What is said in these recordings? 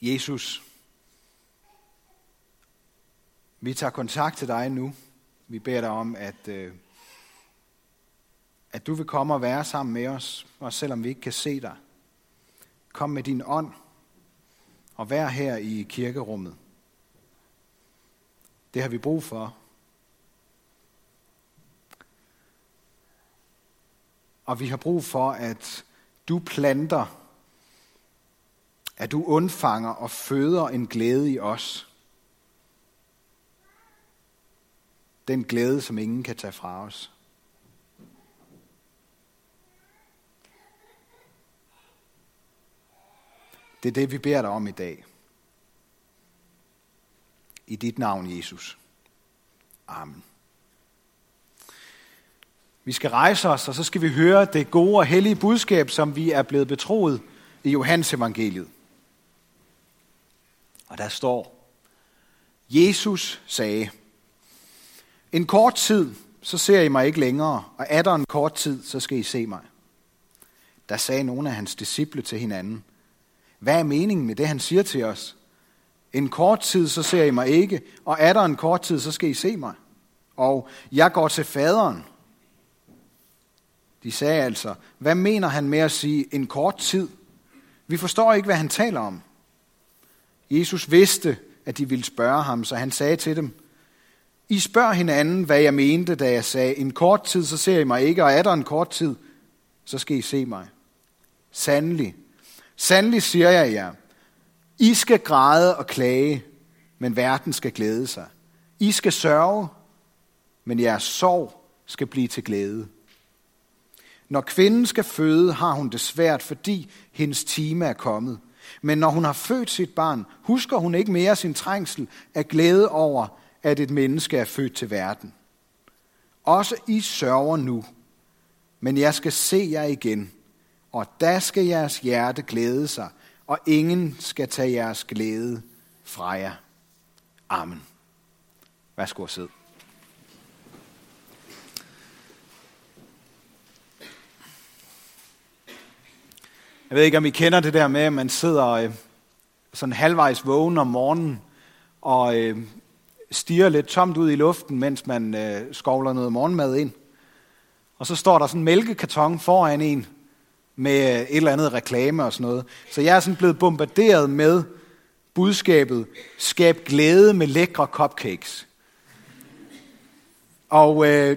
Jesus, vi tager kontakt til dig nu. Vi beder dig om, at, øh, at du vil komme og være sammen med os, også selvom vi ikke kan se dig. Kom med din ånd og vær her i kirkerummet. Det har vi brug for. Og vi har brug for, at du planter, at du undfanger og føder en glæde i os. Den glæde, som ingen kan tage fra os. Det er det, vi beder dig om i dag. I dit navn, Jesus. Amen. Vi skal rejse os, og så skal vi høre det gode og hellige budskab, som vi er blevet betroet i Johannes evangeliet. Og der står, Jesus sagde, en kort tid, så ser I mig ikke længere, og er der en kort tid, så skal I se mig. Der sagde nogle af hans disciple til hinanden, hvad er meningen med det, han siger til os? En kort tid, så ser I mig ikke, og er der en kort tid, så skal I se mig. Og jeg går til faderen. De sagde altså, hvad mener han med at sige en kort tid? Vi forstår ikke, hvad han taler om. Jesus vidste, at de ville spørge ham, så han sagde til dem, I spørger hinanden, hvad jeg mente, da jeg sagde, en kort tid, så ser I mig ikke, og er der en kort tid, så skal I se mig. Sandelig, sandelig siger jeg jer, I skal græde og klage, men verden skal glæde sig. I skal sørge, men jeres sorg skal blive til glæde. Når kvinden skal føde, har hun det svært, fordi hendes time er kommet. Men når hun har født sit barn, husker hun ikke mere sin trængsel af glæde over, at et menneske er født til verden. Også I sørger nu, men jeg skal se jer igen, og da skal jeres hjerte glæde sig, og ingen skal tage jeres glæde fra jer. Amen. Værsgo og sidde. Jeg ved ikke, om I kender det der med, at man sidder øh, sådan halvvejs vågen om morgenen og øh, stiger lidt tomt ud i luften, mens man øh, skovler noget morgenmad ind. Og så står der sådan en mælkekarton foran en med øh, et eller andet reklame og sådan noget. Så jeg er sådan blevet bombarderet med budskabet, skab glæde med lækre cupcakes. Og øh,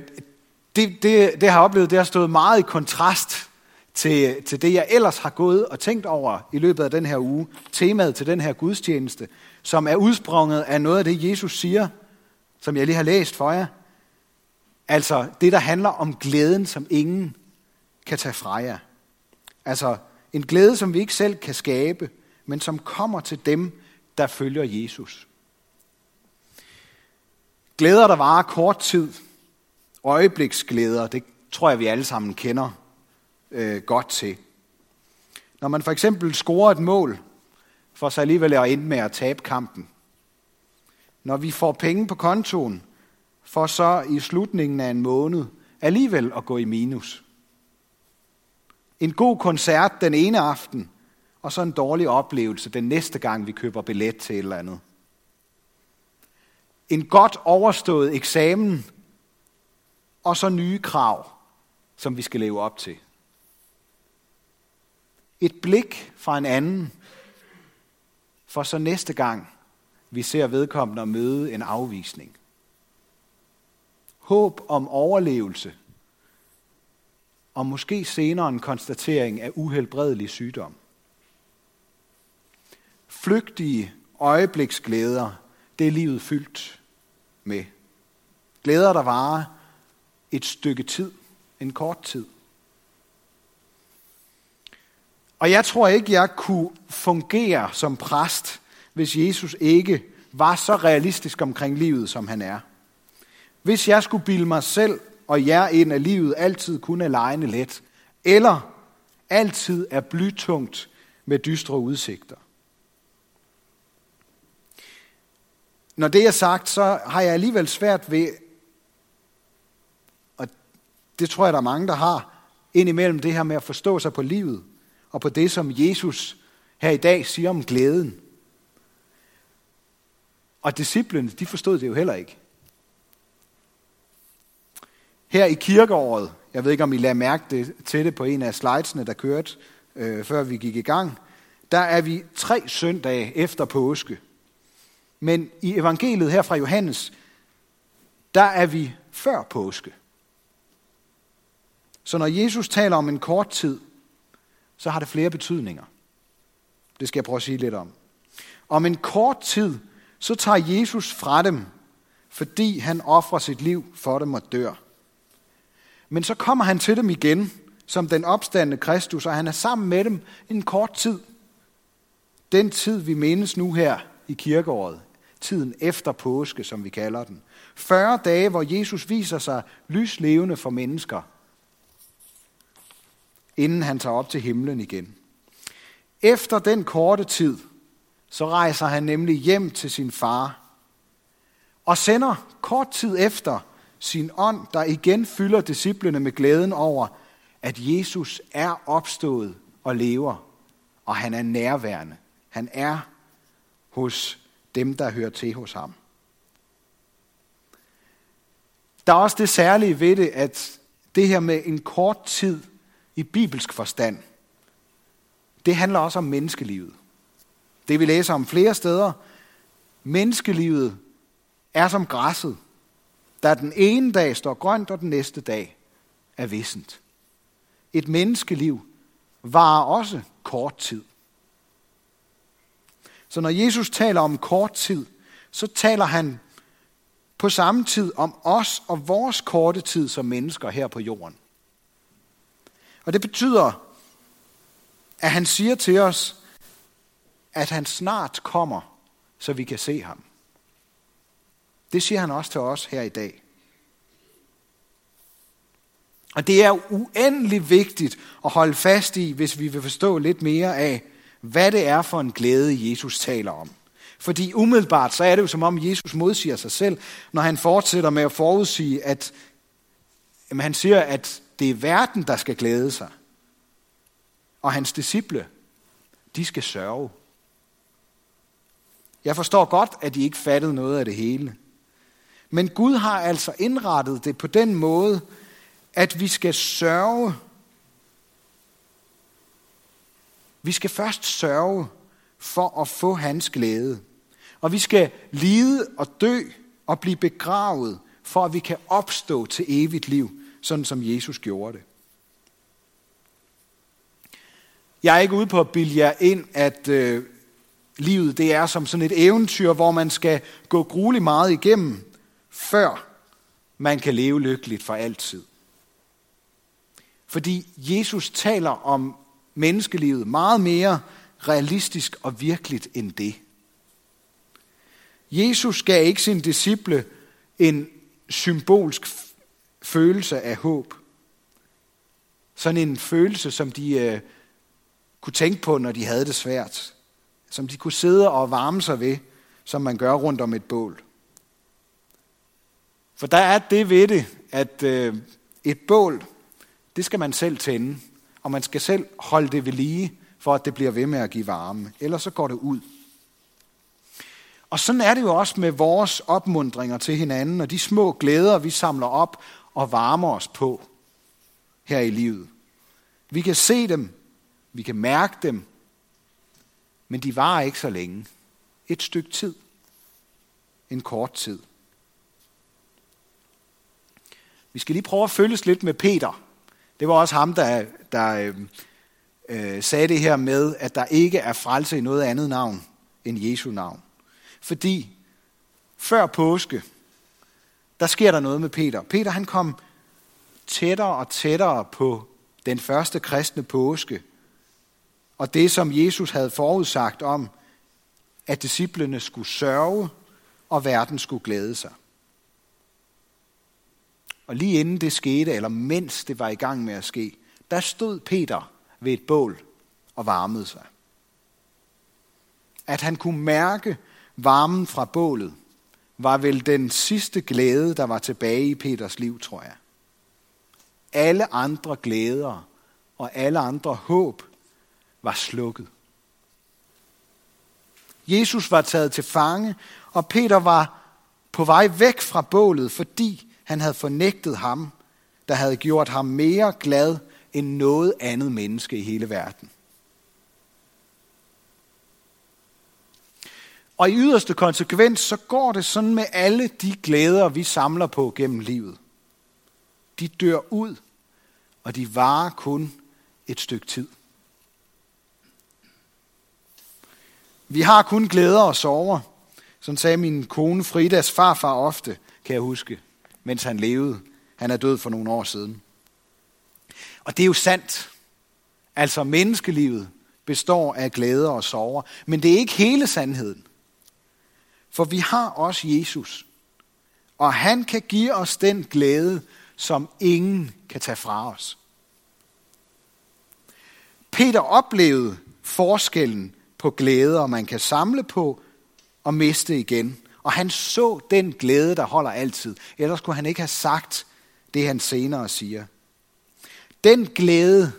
det, det, det har jeg oplevet, det har stået meget i kontrast til, til det, jeg ellers har gået og tænkt over i løbet af den her uge. Temaet til den her gudstjeneste, som er udsprunget af noget af det, Jesus siger, som jeg lige har læst for jer. Altså det, der handler om glæden, som ingen kan tage fra jer. Altså en glæde, som vi ikke selv kan skabe, men som kommer til dem, der følger Jesus. Glæder, der varer kort tid, øjebliksglæder, det tror jeg, vi alle sammen kender øh, godt til. Når man for eksempel scorer et mål, for så alligevel at ende med at tabe kampen. Når vi får penge på kontoen, for så i slutningen af en måned alligevel at gå i minus. En god koncert den ene aften, og så en dårlig oplevelse den næste gang, vi køber billet til et eller andet. En godt overstået eksamen, og så nye krav, som vi skal leve op til. Et blik fra en anden, for så næste gang vi ser vedkommende at møde en afvisning. Håb om overlevelse, og måske senere en konstatering af uhelbredelig sygdom. Flygtige øjebliksglæder, det er livet fyldt med. Glæder, der varer et stykke tid, en kort tid. Og jeg tror ikke, jeg kunne fungere som præst, hvis Jesus ikke var så realistisk omkring livet, som han er. Hvis jeg skulle bilde mig selv og jer ind, at livet altid kun er lejende let, eller altid er blytungt med dystre udsigter. Når det er sagt, så har jeg alligevel svært ved, og det tror jeg, der er mange, der har, indimellem det her med at forstå sig på livet og på det, som Jesus her i dag siger om glæden. Og disciplene, de forstod det jo heller ikke. Her i kirkeåret, jeg ved ikke om I lader mærke det, til det på en af slidesene, der kørte, øh, før vi gik i gang, der er vi tre søndage efter påske. Men i evangeliet her fra Johannes, der er vi før påske. Så når Jesus taler om en kort tid, så har det flere betydninger. Det skal jeg prøve at sige lidt om. Om en kort tid, så tager Jesus fra dem, fordi han offrer sit liv for dem og dør. Men så kommer han til dem igen, som den opstandende Kristus, og han er sammen med dem en kort tid. Den tid, vi mindes nu her i kirkeåret. Tiden efter påske, som vi kalder den. 40 dage, hvor Jesus viser sig lyslevende for mennesker, inden han tager op til himlen igen. Efter den korte tid, så rejser han nemlig hjem til sin far, og sender kort tid efter sin ånd, der igen fylder disciplene med glæden over, at Jesus er opstået og lever, og han er nærværende. Han er hos dem, der hører til hos ham. Der er også det særlige ved det, at det her med en kort tid i bibelsk forstand, det handler også om menneskelivet. Det vi læser om flere steder, menneskelivet er som græsset, der den ene dag står grønt, og den næste dag er vissent. Et menneskeliv varer også kort tid. Så når Jesus taler om kort tid, så taler han på samme tid om os og vores korte tid som mennesker her på jorden. Og det betyder, at han siger til os, at han snart kommer, så vi kan se ham. Det siger han også til os her i dag. Og det er uendelig vigtigt at holde fast i, hvis vi vil forstå lidt mere af, hvad det er for en glæde, Jesus taler om. Fordi umiddelbart så er det jo som om Jesus modsiger sig selv, når han fortsætter med at forudsige, at jamen, han siger, at det er verden, der skal glæde sig. Og hans disciple, de skal sørge. Jeg forstår godt, at de ikke fattede noget af det hele. Men Gud har altså indrettet det på den måde, at vi skal sørge. Vi skal først sørge for at få hans glæde. Og vi skal lide og dø og blive begravet, for at vi kan opstå til evigt liv, sådan som Jesus gjorde det. Jeg er ikke ude på at bilde jer ind, at øh, livet det er som sådan et eventyr, hvor man skal gå grueligt meget igennem, før man kan leve lykkeligt for altid. Fordi Jesus taler om menneskelivet meget mere realistisk og virkeligt end det. Jesus gav ikke sin disciple en symbolsk følelse af håb. Sådan en følelse, som de øh, kunne tænke på, når de havde det svært. Som de kunne sidde og varme sig ved, som man gør rundt om et bål. For der er det ved det, at øh, et bål, det skal man selv tænde, og man skal selv holde det ved lige, for at det bliver ved med at give varme. Ellers så går det ud. Og sådan er det jo også med vores opmundringer til hinanden, og de små glæder, vi samler op og varmer os på her i livet. Vi kan se dem, vi kan mærke dem, men de varer ikke så længe. Et stykke tid. En kort tid. Vi skal lige prøve at følges lidt med Peter. Det var også ham, der, der øh, øh sagde det her med, at der ikke er frelse i noget andet navn end Jesu navn. Fordi før påske, der sker der noget med Peter. Peter han kom tættere og tættere på den første kristne påske, og det som Jesus havde forudsagt om, at disciplene skulle sørge, og verden skulle glæde sig. Og lige inden det skete, eller mens det var i gang med at ske, der stod Peter ved et bål og varmede sig. At han kunne mærke varmen fra bålet, var vel den sidste glæde, der var tilbage i Peters liv, tror jeg. Alle andre glæder og alle andre håb var slukket. Jesus var taget til fange, og Peter var på vej væk fra bålet, fordi han havde fornægtet ham, der havde gjort ham mere glad end noget andet menneske i hele verden. Og i yderste konsekvens, så går det sådan med alle de glæder, vi samler på gennem livet. De dør ud, og de varer kun et stykke tid. Vi har kun glæder og sorger. Sådan sagde min kone Fridas farfar ofte, kan jeg huske, mens han levede. Han er død for nogle år siden. Og det er jo sandt. Altså menneskelivet består af glæder og sorger. Men det er ikke hele sandheden. For vi har også Jesus. Og han kan give os den glæde, som ingen kan tage fra os. Peter oplevede forskellen på glæder, man kan samle på og miste igen. Og han så den glæde, der holder altid. Ellers kunne han ikke have sagt det, han senere siger. Den glæde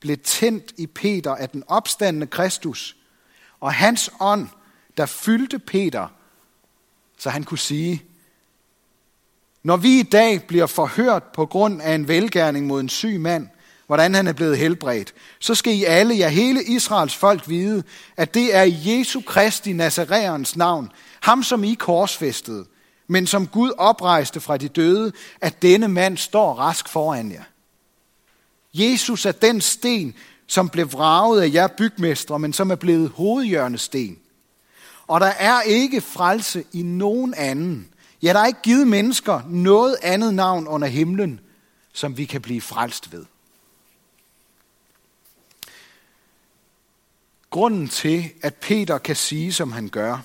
blev tændt i Peter af den opstandende Kristus, og hans ånd, der fyldte Peter, så han kunne sige, når vi i dag bliver forhørt på grund af en velgærning mod en syg mand, hvordan han er blevet helbredt, så skal I alle, ja hele Israels folk vide, at det er Jesu Kristi Nazareans navn, ham som I korsfæstede, men som Gud oprejste fra de døde, at denne mand står rask foran jer. Jesus er den sten, som blev vraget af jer bygmestre, men som er blevet hovedhjørnesten. Og der er ikke frelse i nogen anden. Ja, der er ikke givet mennesker noget andet navn under himlen, som vi kan blive frelst ved. Grunden til, at Peter kan sige, som han gør,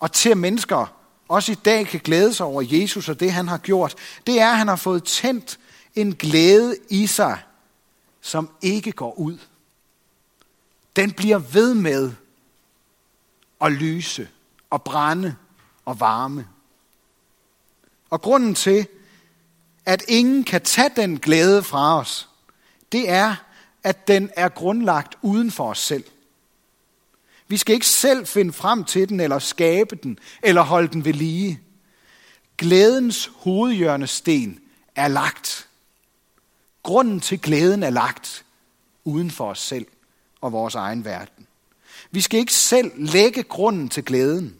og til at mennesker også i dag kan glæde sig over Jesus og det, han har gjort, det er, at han har fået tændt en glæde i sig, som ikke går ud. Den bliver ved med og lyse og brænde og varme. Og grunden til, at ingen kan tage den glæde fra os, det er, at den er grundlagt uden for os selv. Vi skal ikke selv finde frem til den, eller skabe den, eller holde den ved lige. Glædens hovedhjørnesten er lagt. Grunden til glæden er lagt uden for os selv og vores egen verden. Vi skal ikke selv lægge grunden til glæden.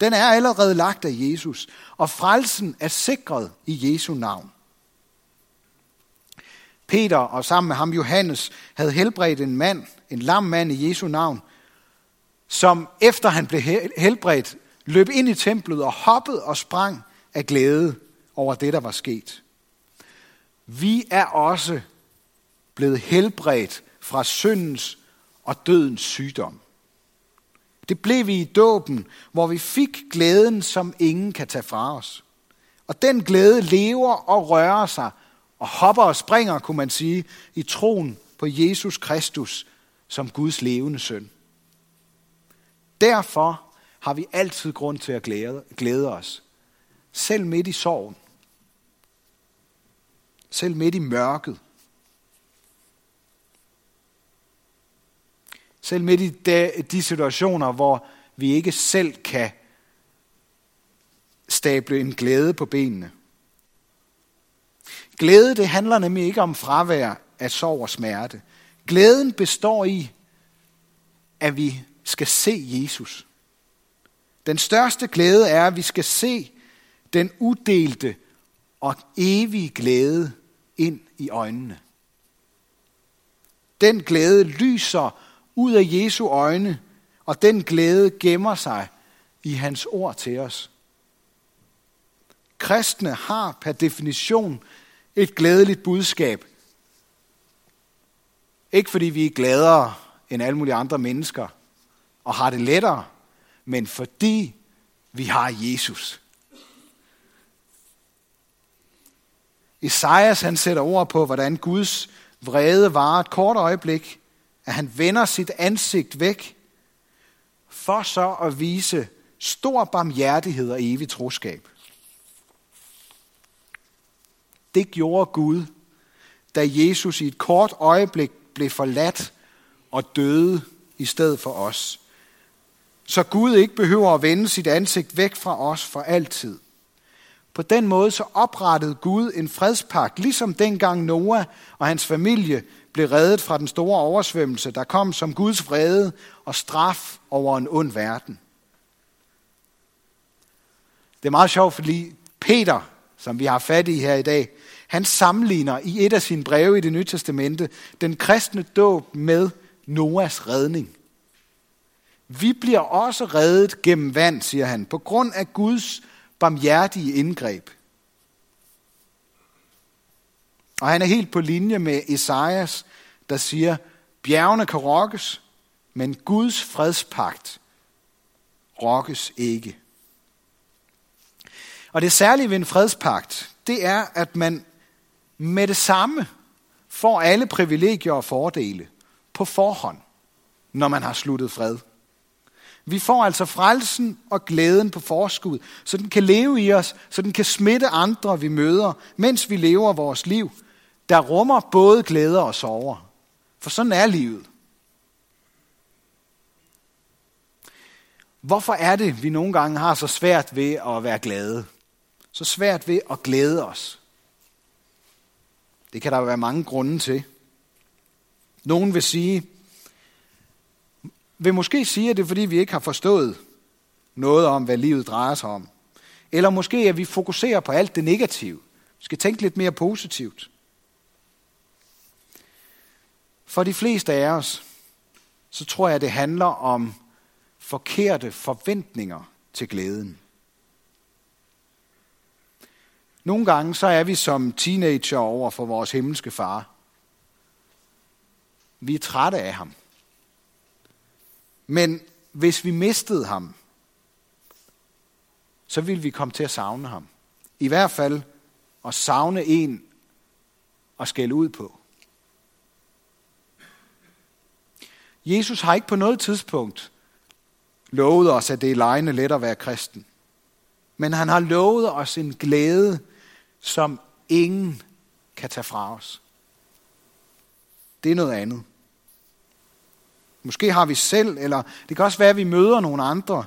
Den er allerede lagt af Jesus, og frelsen er sikret i Jesu navn. Peter og sammen med ham Johannes havde helbredt en mand, en lam mand i Jesu navn, som efter han blev helbredt, løb ind i templet og hoppede og sprang af glæde over det, der var sket. Vi er også blevet helbredt fra syndens og dødens sygdom. Det blev vi i dåben, hvor vi fik glæden, som ingen kan tage fra os. Og den glæde lever og rører sig og hopper og springer, kunne man sige, i troen på Jesus Kristus som Guds levende søn. Derfor har vi altid grund til at glæde, glæde os. Selv midt i sorgen. Selv midt i mørket. Selv midt i de, de situationer, hvor vi ikke selv kan stable en glæde på benene. Glæde, det handler nemlig ikke om fravær af sorg og smerte. Glæden består i, at vi skal se Jesus. Den største glæde er, at vi skal se den udelte og evige glæde ind i øjnene. Den glæde lyser ud af Jesu øjne, og den glæde gemmer sig i hans ord til os. Kristne har per definition et glædeligt budskab. Ikke fordi vi er gladere end alle mulige andre mennesker og har det lettere, men fordi vi har Jesus. Esajas han sætter ord på, hvordan Guds vrede var et kort øjeblik, at han vender sit ansigt væk, for så at vise stor barmhjertighed og evig troskab. Det gjorde Gud, da Jesus i et kort øjeblik blev forladt og døde i stedet for os. så Gud ikke behøver at vende sit ansigt væk fra os for altid. På den måde så oprettede Gud en fredspagt, ligesom dengang Noah og hans familie blev reddet fra den store oversvømmelse, der kom som Guds vrede og straf over en ond verden. Det er meget sjovt, fordi Peter, som vi har fat i her i dag, han sammenligner i et af sine breve i det nye testamente den kristne dåb med Noas redning. Vi bliver også reddet gennem vand, siger han, på grund af Guds barmhjertige indgreb. Og han er helt på linje med Esajas, der siger, bjergene kan rokkes, men Guds fredspagt rokkes ikke. Og det særlige ved en fredspagt, det er, at man med det samme får alle privilegier og fordele på forhånd, når man har sluttet fred. Vi får altså frelsen og glæden på forskud, så den kan leve i os, så den kan smitte andre, vi møder, mens vi lever vores liv, der rummer både glæder og sorger. For sådan er livet. Hvorfor er det, vi nogle gange har så svært ved at være glade? Så svært ved at glæde os? Det kan der være mange grunde til. Nogen vil sige, vil måske sige, at det er fordi, vi ikke har forstået noget om, hvad livet drejer sig om. Eller måske, at vi fokuserer på alt det negative. Vi skal tænke lidt mere positivt. For de fleste af os, så tror jeg, det handler om forkerte forventninger til glæden. Nogle gange så er vi som teenager over for vores himmelske far. Vi er trætte af ham. Men hvis vi mistede ham, så ville vi komme til at savne ham. I hvert fald at savne en og skælde ud på. Jesus har ikke på noget tidspunkt lovet os, at det er lejende let at være kristen. Men han har lovet os en glæde, som ingen kan tage fra os. Det er noget andet. Måske har vi selv, eller det kan også være, at vi møder nogle andre,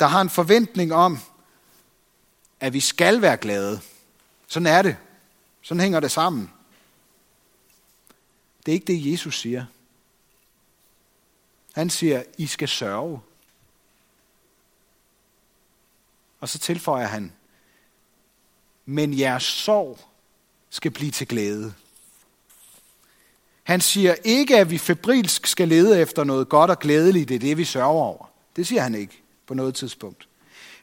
der har en forventning om, at vi skal være glade. Sådan er det. Sådan hænger det sammen. Det er ikke det, Jesus siger. Han siger, I skal sørge. Og så tilføjer han, men jeres sorg skal blive til glæde. Han siger ikke, at vi febrilsk skal lede efter noget godt og glædeligt. Det er det, vi sørger over. Det siger han ikke på noget tidspunkt.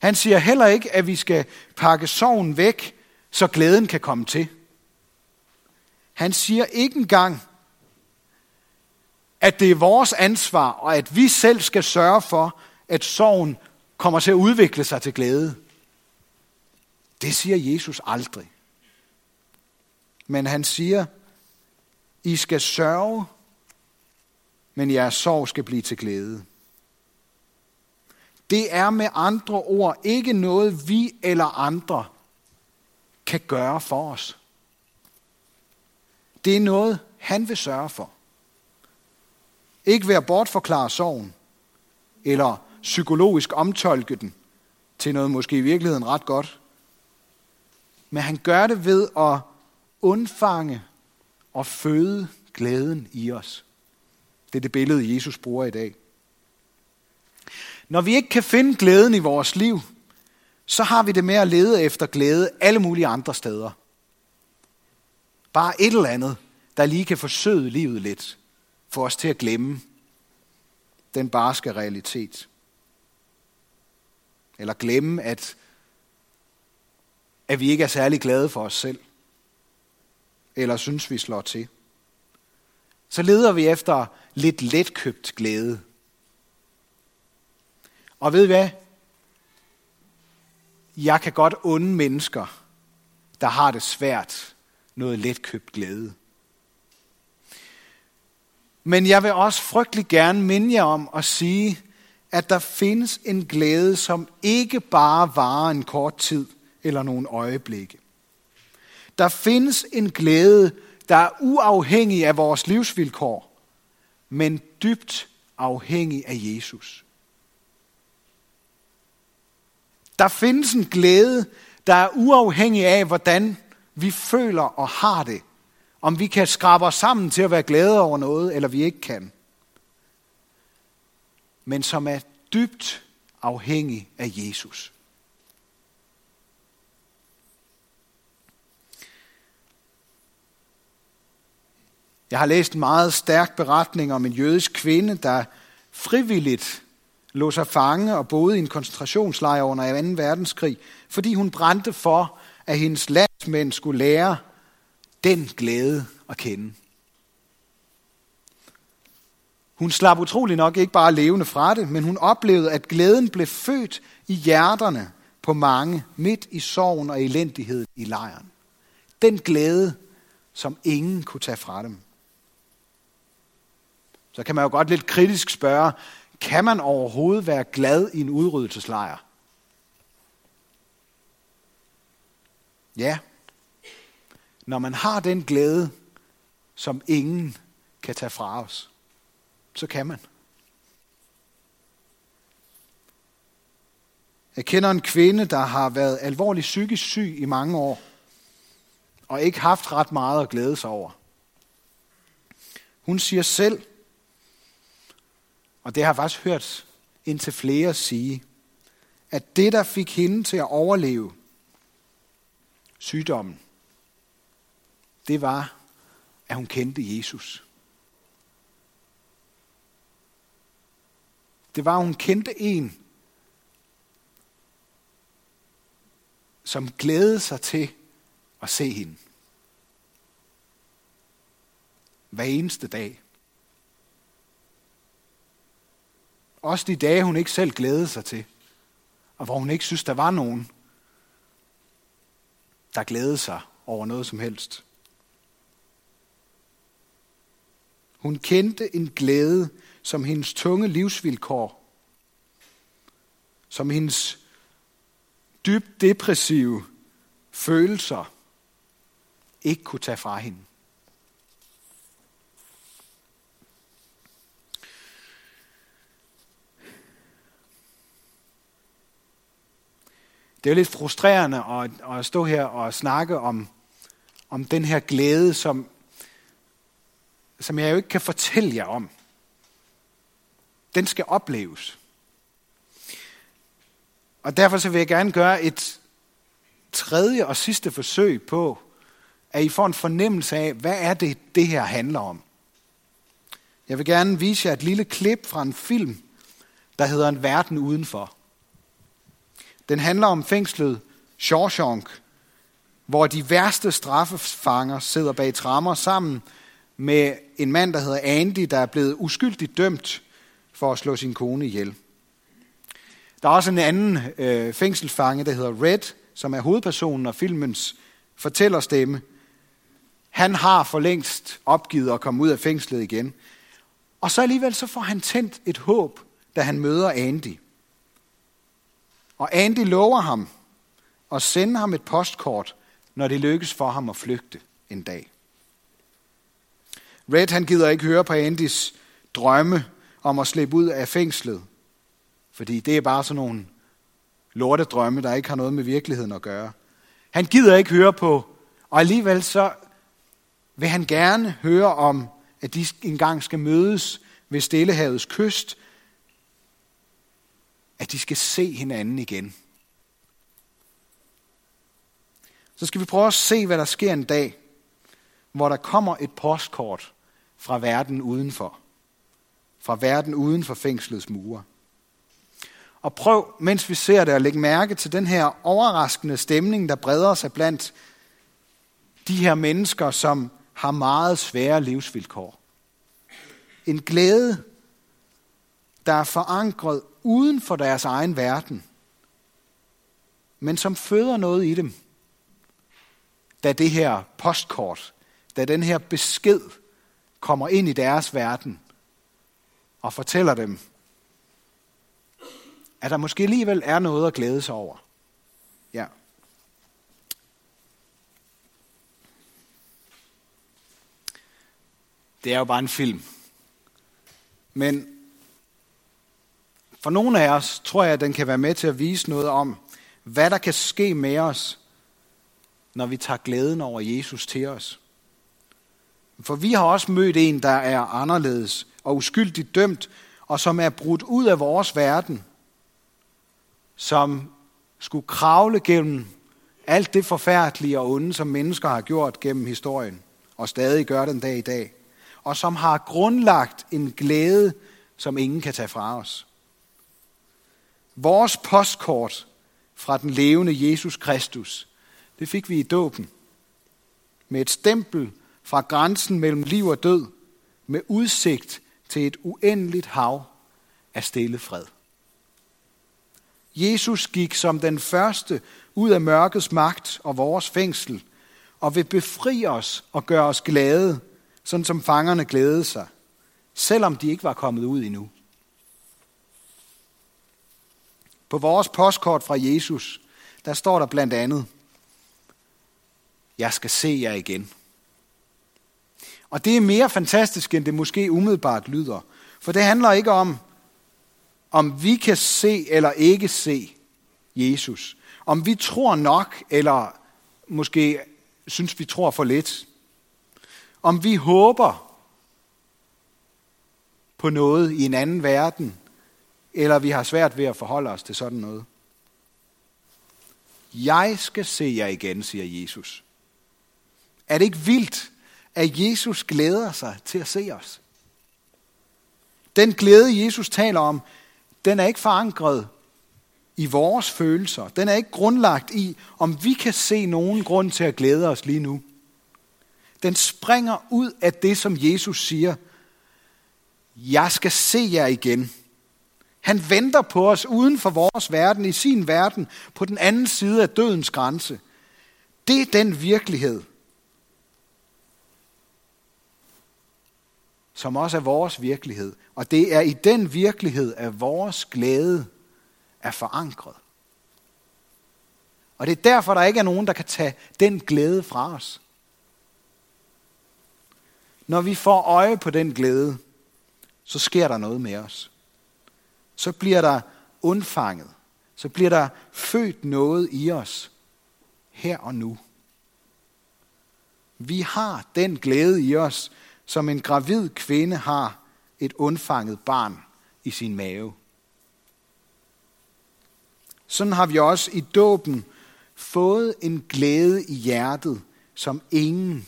Han siger heller ikke, at vi skal pakke sorgen væk, så glæden kan komme til. Han siger ikke engang, at det er vores ansvar, og at vi selv skal sørge for, at sorgen kommer til at udvikle sig til glæde. Det siger Jesus aldrig. Men han siger, i skal sørge, men jeres sorg skal blive til glæde. Det er med andre ord ikke noget, vi eller andre kan gøre for os. Det er noget, han vil sørge for. Ikke ved at bortforklare sorgen, eller psykologisk omtolke den til noget måske i virkeligheden ret godt. Men han gør det ved at undfange og føde glæden i os. Det er det billede, Jesus bruger i dag. Når vi ikke kan finde glæden i vores liv, så har vi det med at lede efter glæde alle mulige andre steder. Bare et eller andet, der lige kan forsøge livet lidt, få os til at glemme den barske realitet. Eller glemme, at, at vi ikke er særlig glade for os selv eller synes, vi slår til. Så leder vi efter lidt letkøbt glæde. Og ved I hvad? Jeg kan godt unde mennesker, der har det svært, noget letkøbt glæde. Men jeg vil også frygtelig gerne minde jer om at sige, at der findes en glæde, som ikke bare varer en kort tid eller nogle øjeblikke. Der findes en glæde, der er uafhængig af vores livsvilkår, men dybt afhængig af Jesus. Der findes en glæde, der er uafhængig af, hvordan vi føler og har det. Om vi kan skrabe os sammen til at være glade over noget, eller vi ikke kan. Men som er dybt afhængig af Jesus. Jeg har læst en meget stærk beretning om en jødisk kvinde, der frivilligt lå sig fange og boede i en koncentrationslejr under 2. verdenskrig, fordi hun brændte for, at hendes landsmænd skulle lære den glæde at kende. Hun slap utrolig nok ikke bare levende fra det, men hun oplevede, at glæden blev født i hjerterne på mange, midt i sorgen og elendigheden i lejren. Den glæde, som ingen kunne tage fra dem. Så kan man jo godt lidt kritisk spørge, kan man overhovedet være glad i en udryddelseslejr? Ja, når man har den glæde, som ingen kan tage fra os, så kan man. Jeg kender en kvinde, der har været alvorligt psykisk syg i mange år, og ikke haft ret meget at glæde sig over. Hun siger selv, og det har jeg faktisk hørt indtil flere sige, at det, der fik hende til at overleve sygdommen, det var, at hun kendte Jesus. Det var, at hun kendte en, som glædede sig til at se hende. Hver eneste dag. Også de dage, hun ikke selv glædede sig til, og hvor hun ikke synes, der var nogen, der glædede sig over noget som helst. Hun kendte en glæde, som hendes tunge livsvilkår, som hendes dybt depressive følelser ikke kunne tage fra hende. Det er jo lidt frustrerende at, at stå her og snakke om, om den her glæde, som, som jeg jo ikke kan fortælle jer om. Den skal opleves. Og derfor så vil jeg gerne gøre et tredje og sidste forsøg på, at I får en fornemmelse af, hvad er det, det her handler om. Jeg vil gerne vise jer et lille klip fra en film, der hedder En verden udenfor. Den handler om fængslet Shawshank, hvor de værste straffefanger sidder bag trammer sammen med en mand, der hedder Andy, der er blevet uskyldigt dømt for at slå sin kone ihjel. Der er også en anden øh, fængselsfange, der hedder Red, som er hovedpersonen og filmens fortællerstemme. Han har for længst opgivet at komme ud af fængslet igen. Og så alligevel så får han tændt et håb, da han møder Andy. Og Andy lover ham at sende ham et postkort, når det lykkes for ham at flygte en dag. Red han gider ikke høre på Andys drømme om at slippe ud af fængslet, fordi det er bare sådan nogle lortedrømme, der ikke har noget med virkeligheden at gøre. Han gider ikke høre på, og alligevel så vil han gerne høre om, at de engang skal mødes ved Stillehavets kyst, at de skal se hinanden igen. Så skal vi prøve at se, hvad der sker en dag, hvor der kommer et postkort fra verden udenfor. Fra verden uden for fængslets mure. Og prøv, mens vi ser det, at lægge mærke til den her overraskende stemning, der breder sig blandt de her mennesker, som har meget svære livsvilkår. En glæde, der er forankret uden for deres egen verden, men som føder noget i dem, da det her postkort, da den her besked kommer ind i deres verden og fortæller dem, at der måske alligevel er noget at glæde sig over. Ja. Det er jo bare en film. Men for nogle af os tror jeg, at den kan være med til at vise noget om, hvad der kan ske med os, når vi tager glæden over Jesus til os. For vi har også mødt en, der er anderledes og uskyldigt dømt, og som er brudt ud af vores verden, som skulle kravle gennem alt det forfærdelige og onde, som mennesker har gjort gennem historien, og stadig gør den dag i dag, og som har grundlagt en glæde, som ingen kan tage fra os. Vores postkort fra den levende Jesus Kristus, det fik vi i dåben. Med et stempel fra grænsen mellem liv og død, med udsigt til et uendeligt hav af stille fred. Jesus gik som den første ud af mørkets magt og vores fængsel, og vil befri os og gøre os glade, sådan som fangerne glædede sig, selvom de ikke var kommet ud endnu. På vores postkort fra Jesus, der står der blandt andet, jeg skal se jer igen. Og det er mere fantastisk, end det måske umiddelbart lyder. For det handler ikke om, om vi kan se eller ikke se Jesus. Om vi tror nok, eller måske synes, vi tror for lidt. Om vi håber på noget i en anden verden, eller vi har svært ved at forholde os til sådan noget. Jeg skal se jer igen, siger Jesus. Er det ikke vildt, at Jesus glæder sig til at se os? Den glæde, Jesus taler om, den er ikke forankret i vores følelser. Den er ikke grundlagt i, om vi kan se nogen grund til at glæde os lige nu. Den springer ud af det, som Jesus siger. Jeg skal se jer igen. Han venter på os uden for vores verden, i sin verden, på den anden side af dødens grænse. Det er den virkelighed, som også er vores virkelighed. Og det er i den virkelighed, at vores glæde er forankret. Og det er derfor, der ikke er nogen, der kan tage den glæde fra os. Når vi får øje på den glæde, så sker der noget med os. Så bliver der undfanget. Så bliver der født noget i os her og nu. Vi har den glæde i os, som en gravid kvinde har et undfanget barn i sin mave. Sådan har vi også i dåben fået en glæde i hjertet, som ingen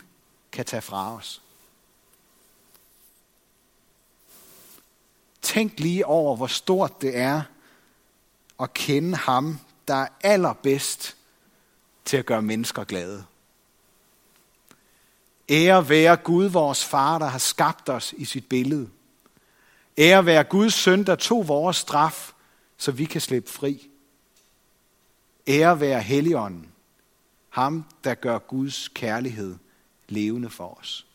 kan tage fra os. Tænk lige over, hvor stort det er at kende ham, der er allerbedst til at gøre mennesker glade. Ære være Gud, vores far, der har skabt os i sit billede. Ære være Guds søn, der tog vores straf, så vi kan slippe fri. Ære være Helligånden, ham, der gør Guds kærlighed levende for os.